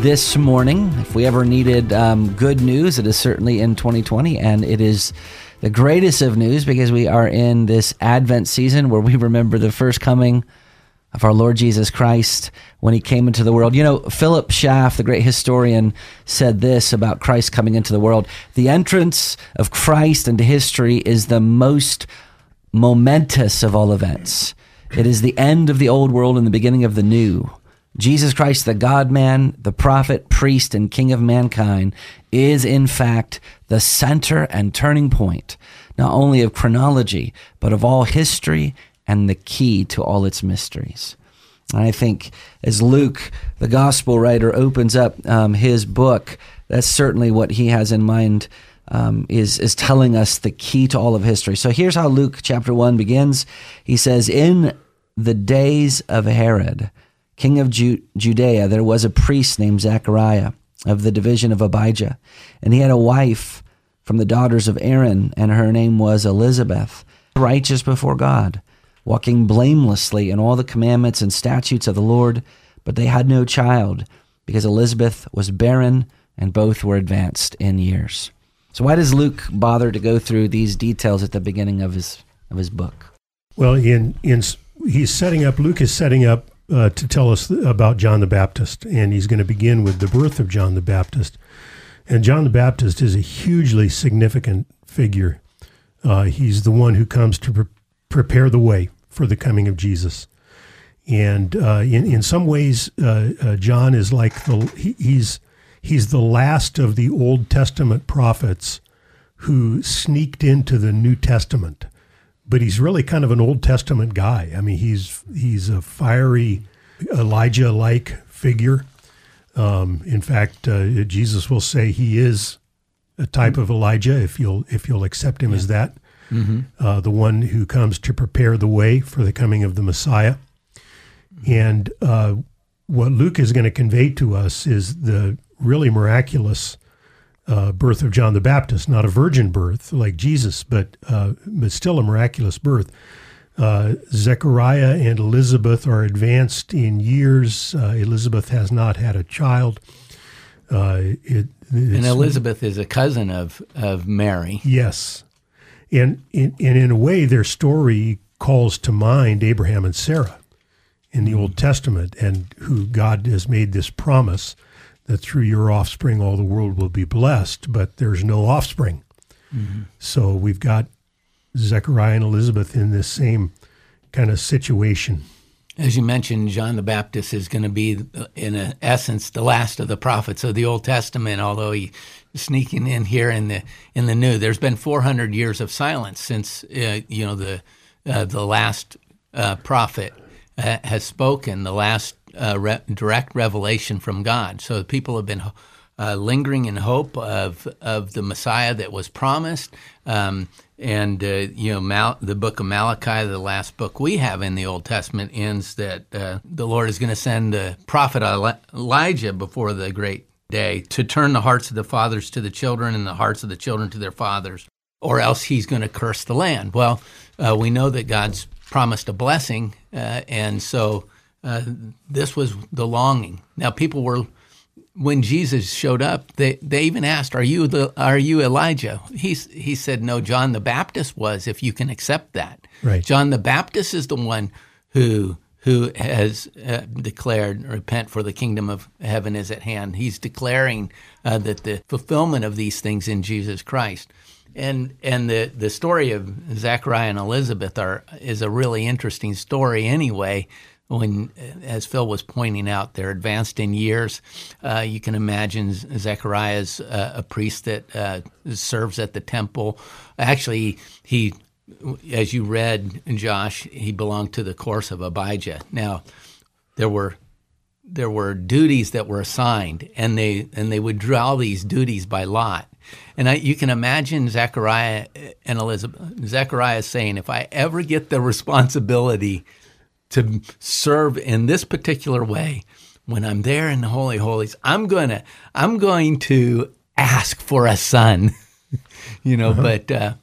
this morning. If we ever needed um, good news, it is certainly in 2020, and it is the greatest of news because we are in this Advent season where we remember the first coming of our Lord Jesus Christ when he came into the world. You know, Philip Schaff, the great historian, said this about Christ coming into the world The entrance of Christ into history is the most momentous of all events. It is the end of the old world and the beginning of the new. Jesus Christ, the God man, the prophet, priest, and king of mankind, is in fact the center and turning point, not only of chronology, but of all history and the key to all its mysteries. And I think as Luke, the gospel writer, opens up um, his book, that's certainly what he has in mind. Um, is is telling us the key to all of history. So here's how Luke chapter one begins. He says, "In the days of Herod, king of Ju- Judea, there was a priest named Zechariah of the division of Abijah, and he had a wife from the daughters of Aaron, and her name was Elizabeth, righteous before God." walking blamelessly in all the commandments and statutes of the Lord, but they had no child, because Elizabeth was barren and both were advanced in years. So why does Luke bother to go through these details at the beginning of his of his book? Well, in in he's setting up Luke is setting up uh, to tell us about John the Baptist, and he's going to begin with the birth of John the Baptist. And John the Baptist is a hugely significant figure. Uh, he's the one who comes to pre- prepare the way for the coming of Jesus. And uh, in in some ways, uh, uh, John is like the he, he's he's the last of the Old Testament prophets who sneaked into the New Testament, but he's really kind of an Old Testament guy. I mean, he's he's a fiery Elijah like figure. Um, in fact, uh, Jesus will say he is a type of Elijah if you'll if you'll accept him yeah. as that mm-hmm. uh, the one who comes to prepare the way for the coming of the Messiah. And uh, what Luke is going to convey to us is the really miraculous uh, birth of John the Baptist, not a virgin birth like Jesus, but uh, but still a miraculous birth. Uh, Zechariah and Elizabeth are advanced in years. Uh, Elizabeth has not had a child. It, and Elizabeth is a cousin of, of Mary. Yes, and, and, and in a way, their story calls to mind Abraham and Sarah in the Old Testament, and who God has made this promise that through your offspring all the world will be blessed, but there's no offspring. Mm-hmm. So we've got Zechariah and Elizabeth in this same kind of situation. As you mentioned, John the Baptist is going to be, in essence, the last of the prophets of the Old Testament, although he's sneaking in here in the in the new. There's been 400 years of silence since uh, you know the uh, the last uh, prophet uh, has spoken, the last uh, re- direct revelation from God. So people have been uh, lingering in hope of of the Messiah that was promised. Um, and you know, Mal- the book of Malachi, the last book we have in the Old Testament, ends that the Lord is going to send the prophet Elijah before the great day to turn the hearts of the fathers to the children and the hearts of the children to their fathers, or else he's going to curse the land. Well, uh, we know that God's promised a blessing, uh, and so uh, this was the longing. Now, people were when Jesus showed up, they, they even asked, "Are you the Are you Elijah?" He he said, "No, John the Baptist was. If you can accept that, right? John the Baptist is the one who who has uh, declared, repent for the kingdom of heaven is at hand. He's declaring uh, that the fulfillment of these things in Jesus Christ. And, and the, the story of Zechariah and Elizabeth are, is a really interesting story anyway. When, as Phil was pointing out, they're advanced in years. Uh, you can imagine Zechariah is uh, a priest that uh, serves at the temple. Actually, he, as you read, Josh, he belonged to the course of Abijah. Now, there were there were duties that were assigned, and they and they would draw these duties by lot. And I, you can imagine Zechariah and Elizabeth. Zechariah saying, "If I ever get the responsibility to serve in this particular way, when I'm there in the holy holies, I'm gonna I'm going to ask for a son." you know, uh-huh. but. Uh,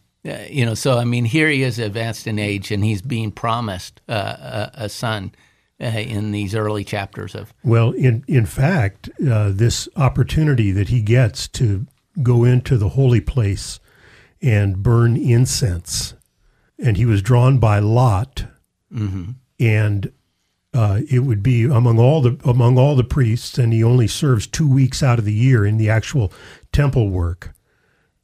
you know, so I mean, here he is advanced in age, and he's being promised uh, a, a son uh, in these early chapters of. Well, in in fact, uh, this opportunity that he gets to go into the holy place and burn incense, and he was drawn by lot, mm-hmm. And uh, it would be among all the among all the priests, and he only serves two weeks out of the year in the actual temple work.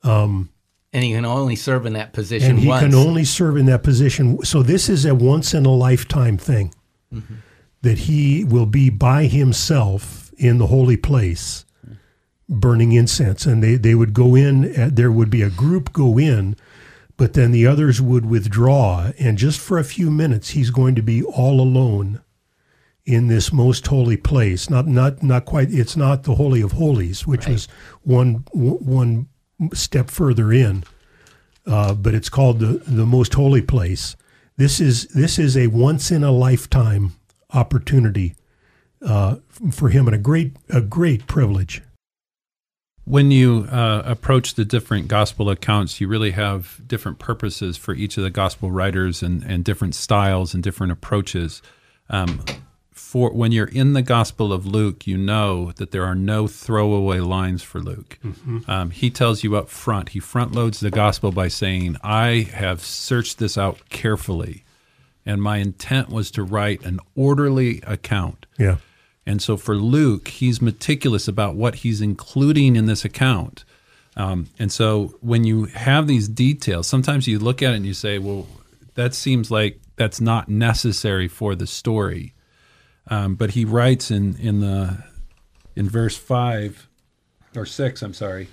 Um, and he can only serve in that position. And he once. can only serve in that position. So this is a once in a lifetime thing mm-hmm. that he will be by himself in the holy place burning incense. And they, they would go in, uh, there would be a group go in, but then the others would withdraw. And just for a few minutes, he's going to be all alone in this most holy place. Not, not, not quite, it's not the Holy of Holies, which right. was one, one step further in. Uh, but it's called the, the most holy place. This is this is a once in a lifetime opportunity uh, for him, and a great a great privilege. When you uh, approach the different gospel accounts, you really have different purposes for each of the gospel writers and, and different styles and different approaches. Um, for when you're in the Gospel of Luke, you know that there are no throwaway lines for Luke. Mm-hmm. Um, he tells you up front. He front loads the Gospel by saying, "I have searched this out carefully, and my intent was to write an orderly account." Yeah. And so for Luke, he's meticulous about what he's including in this account. Um, and so when you have these details, sometimes you look at it and you say, "Well, that seems like that's not necessary for the story." Um, but he writes in in the in verse five or six, I'm sorry,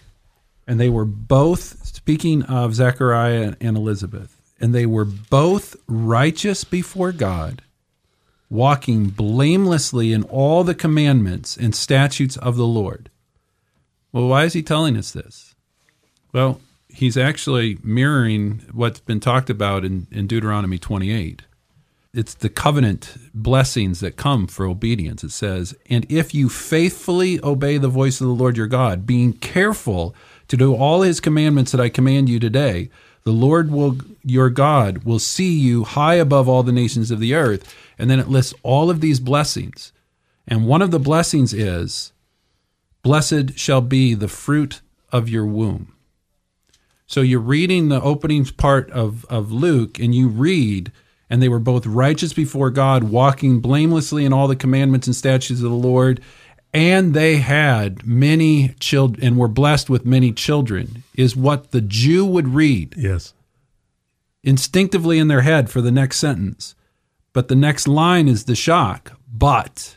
and they were both speaking of Zechariah and Elizabeth, and they were both righteous before God, walking blamelessly in all the commandments and statutes of the Lord. Well, why is he telling us this? Well, he's actually mirroring what's been talked about in, in Deuteronomy 28 it's the covenant blessings that come for obedience. It says, And if you faithfully obey the voice of the Lord your God, being careful to do all his commandments that I command you today, the Lord will your God will see you high above all the nations of the earth. And then it lists all of these blessings. And one of the blessings is, Blessed shall be the fruit of your womb. So you're reading the opening part of, of Luke, and you read, and they were both righteous before God, walking blamelessly in all the commandments and statutes of the Lord. And they had many children and were blessed with many children, is what the Jew would read. Yes. Instinctively in their head for the next sentence. But the next line is the shock. But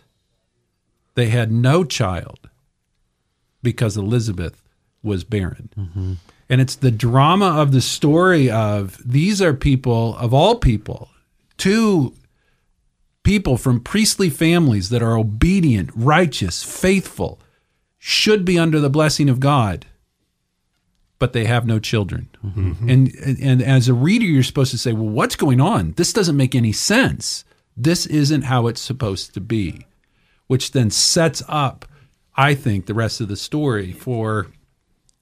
they had no child because Elizabeth was barren. Mm-hmm. And it's the drama of the story of these are people, of all people, two people from priestly families that are obedient, righteous, faithful, should be under the blessing of God, but they have no children. Mm-hmm. And and as a reader, you're supposed to say, "Well, what's going on? This doesn't make any sense. This isn't how it's supposed to be," which then sets up, I think, the rest of the story for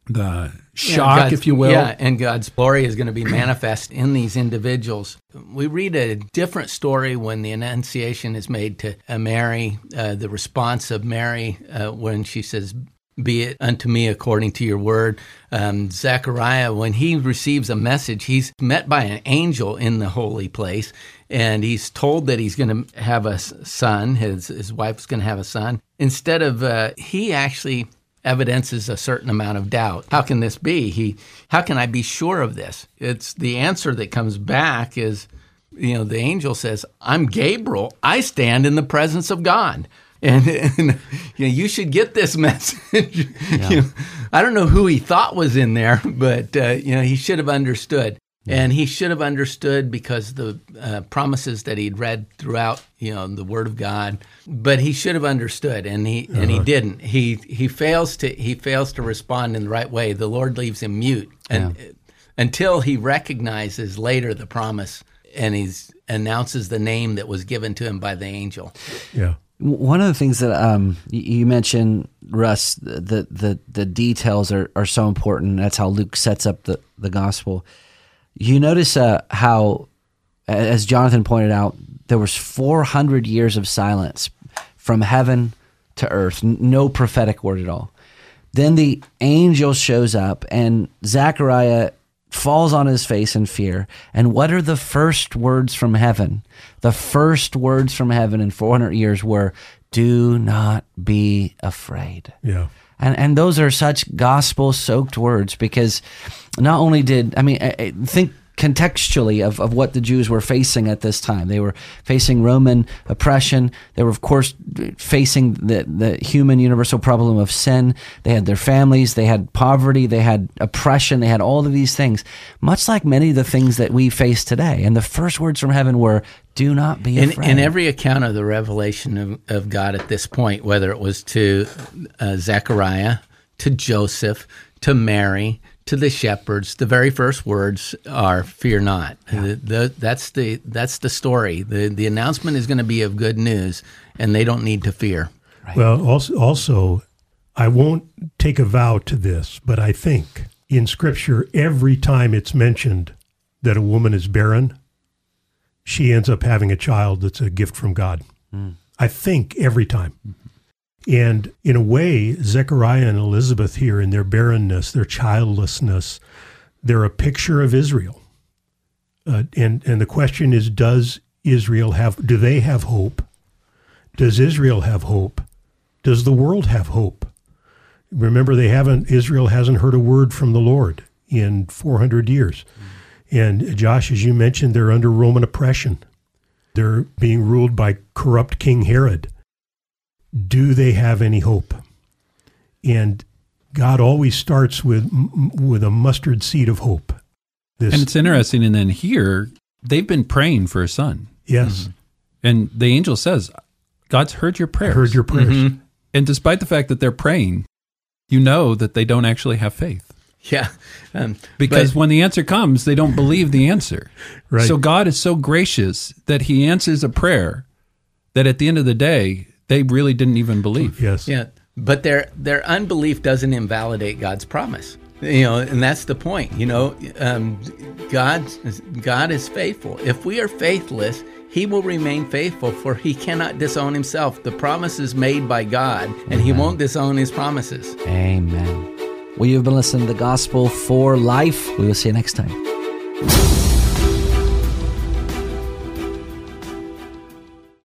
the shock, yeah, if you will. Yeah, and God's glory is going to be manifest in these individuals. We read a different story when the Annunciation is made to uh, Mary, uh, the response of Mary uh, when she says, be it unto me according to your word. Um, Zechariah, when he receives a message, he's met by an angel in the holy place, and he's told that he's going to have a son. His his wife's going to have a son. Instead of uh, he actually evidences a certain amount of doubt. How can this be? He how can I be sure of this? It's the answer that comes back is you know, the angel says, "I'm Gabriel. I stand in the presence of God." And, and you know, you should get this message. Yeah. you know, I don't know who he thought was in there, but uh, you know, he should have understood. And he should have understood because the uh, promises that he'd read throughout, you know, the Word of God. But he should have understood, and he uh-huh. and he uh-huh. didn't. He he fails to he fails to respond in the right way. The Lord leaves him mute, and yeah. until he recognizes later the promise, and he announces the name that was given to him by the angel. Yeah. One of the things that um, you mentioned, Russ, the the the details are, are so important. That's how Luke sets up the, the gospel you notice uh, how, as Jonathan pointed out, there was 400 years of silence from heaven to earth, no prophetic word at all. Then the angel shows up, and Zechariah falls on his face in fear. And what are the first words from heaven? The first words from heaven in 400 years were, Do not be afraid. Yeah. And, and those are such gospel soaked words because not only did, I mean, think contextually of, of what the Jews were facing at this time. They were facing Roman oppression. They were, of course, facing the, the human universal problem of sin. They had their families. They had poverty. They had oppression. They had all of these things, much like many of the things that we face today. And the first words from heaven were, do not be afraid. In, in every account of the revelation of, of, God at this point, whether it was to uh, Zechariah, to Joseph, to Mary, to the shepherds, the very first words are "Fear not." Yeah. The, the, that's the that's the story. the The announcement is going to be of good news, and they don't need to fear. Right. Well, also, also, I won't take a vow to this, but I think in Scripture, every time it's mentioned that a woman is barren, she ends up having a child that's a gift from God. Mm. I think every time. Mm-hmm. And in a way, Zechariah and Elizabeth here in their barrenness, their childlessness, they're a picture of Israel. Uh, and and the question is, does Israel have? Do they have hope? Does Israel have hope? Does the world have hope? Remember, they haven't. Israel hasn't heard a word from the Lord in 400 years. And Josh, as you mentioned, they're under Roman oppression. They're being ruled by corrupt King Herod do they have any hope? And God always starts with with a mustard seed of hope. This, and it's interesting. And then here, they've been praying for a son. Yes. Mm-hmm. And the angel says, God's heard your prayers. I heard your prayers. Mm-hmm. And despite the fact that they're praying, you know that they don't actually have faith. Yeah. Um, because but, when the answer comes, they don't believe the answer. Right. So God is so gracious that he answers a prayer that at the end of the day, they really didn't even believe. Yes. Yeah. But their their unbelief doesn't invalidate God's promise. You know, and that's the point. You know, um, God God is faithful. If we are faithless, He will remain faithful, for He cannot disown Himself. The promise is made by God, and Amen. He won't disown His promises. Amen. Well, you've been listening to the Gospel for Life. We will see you next time.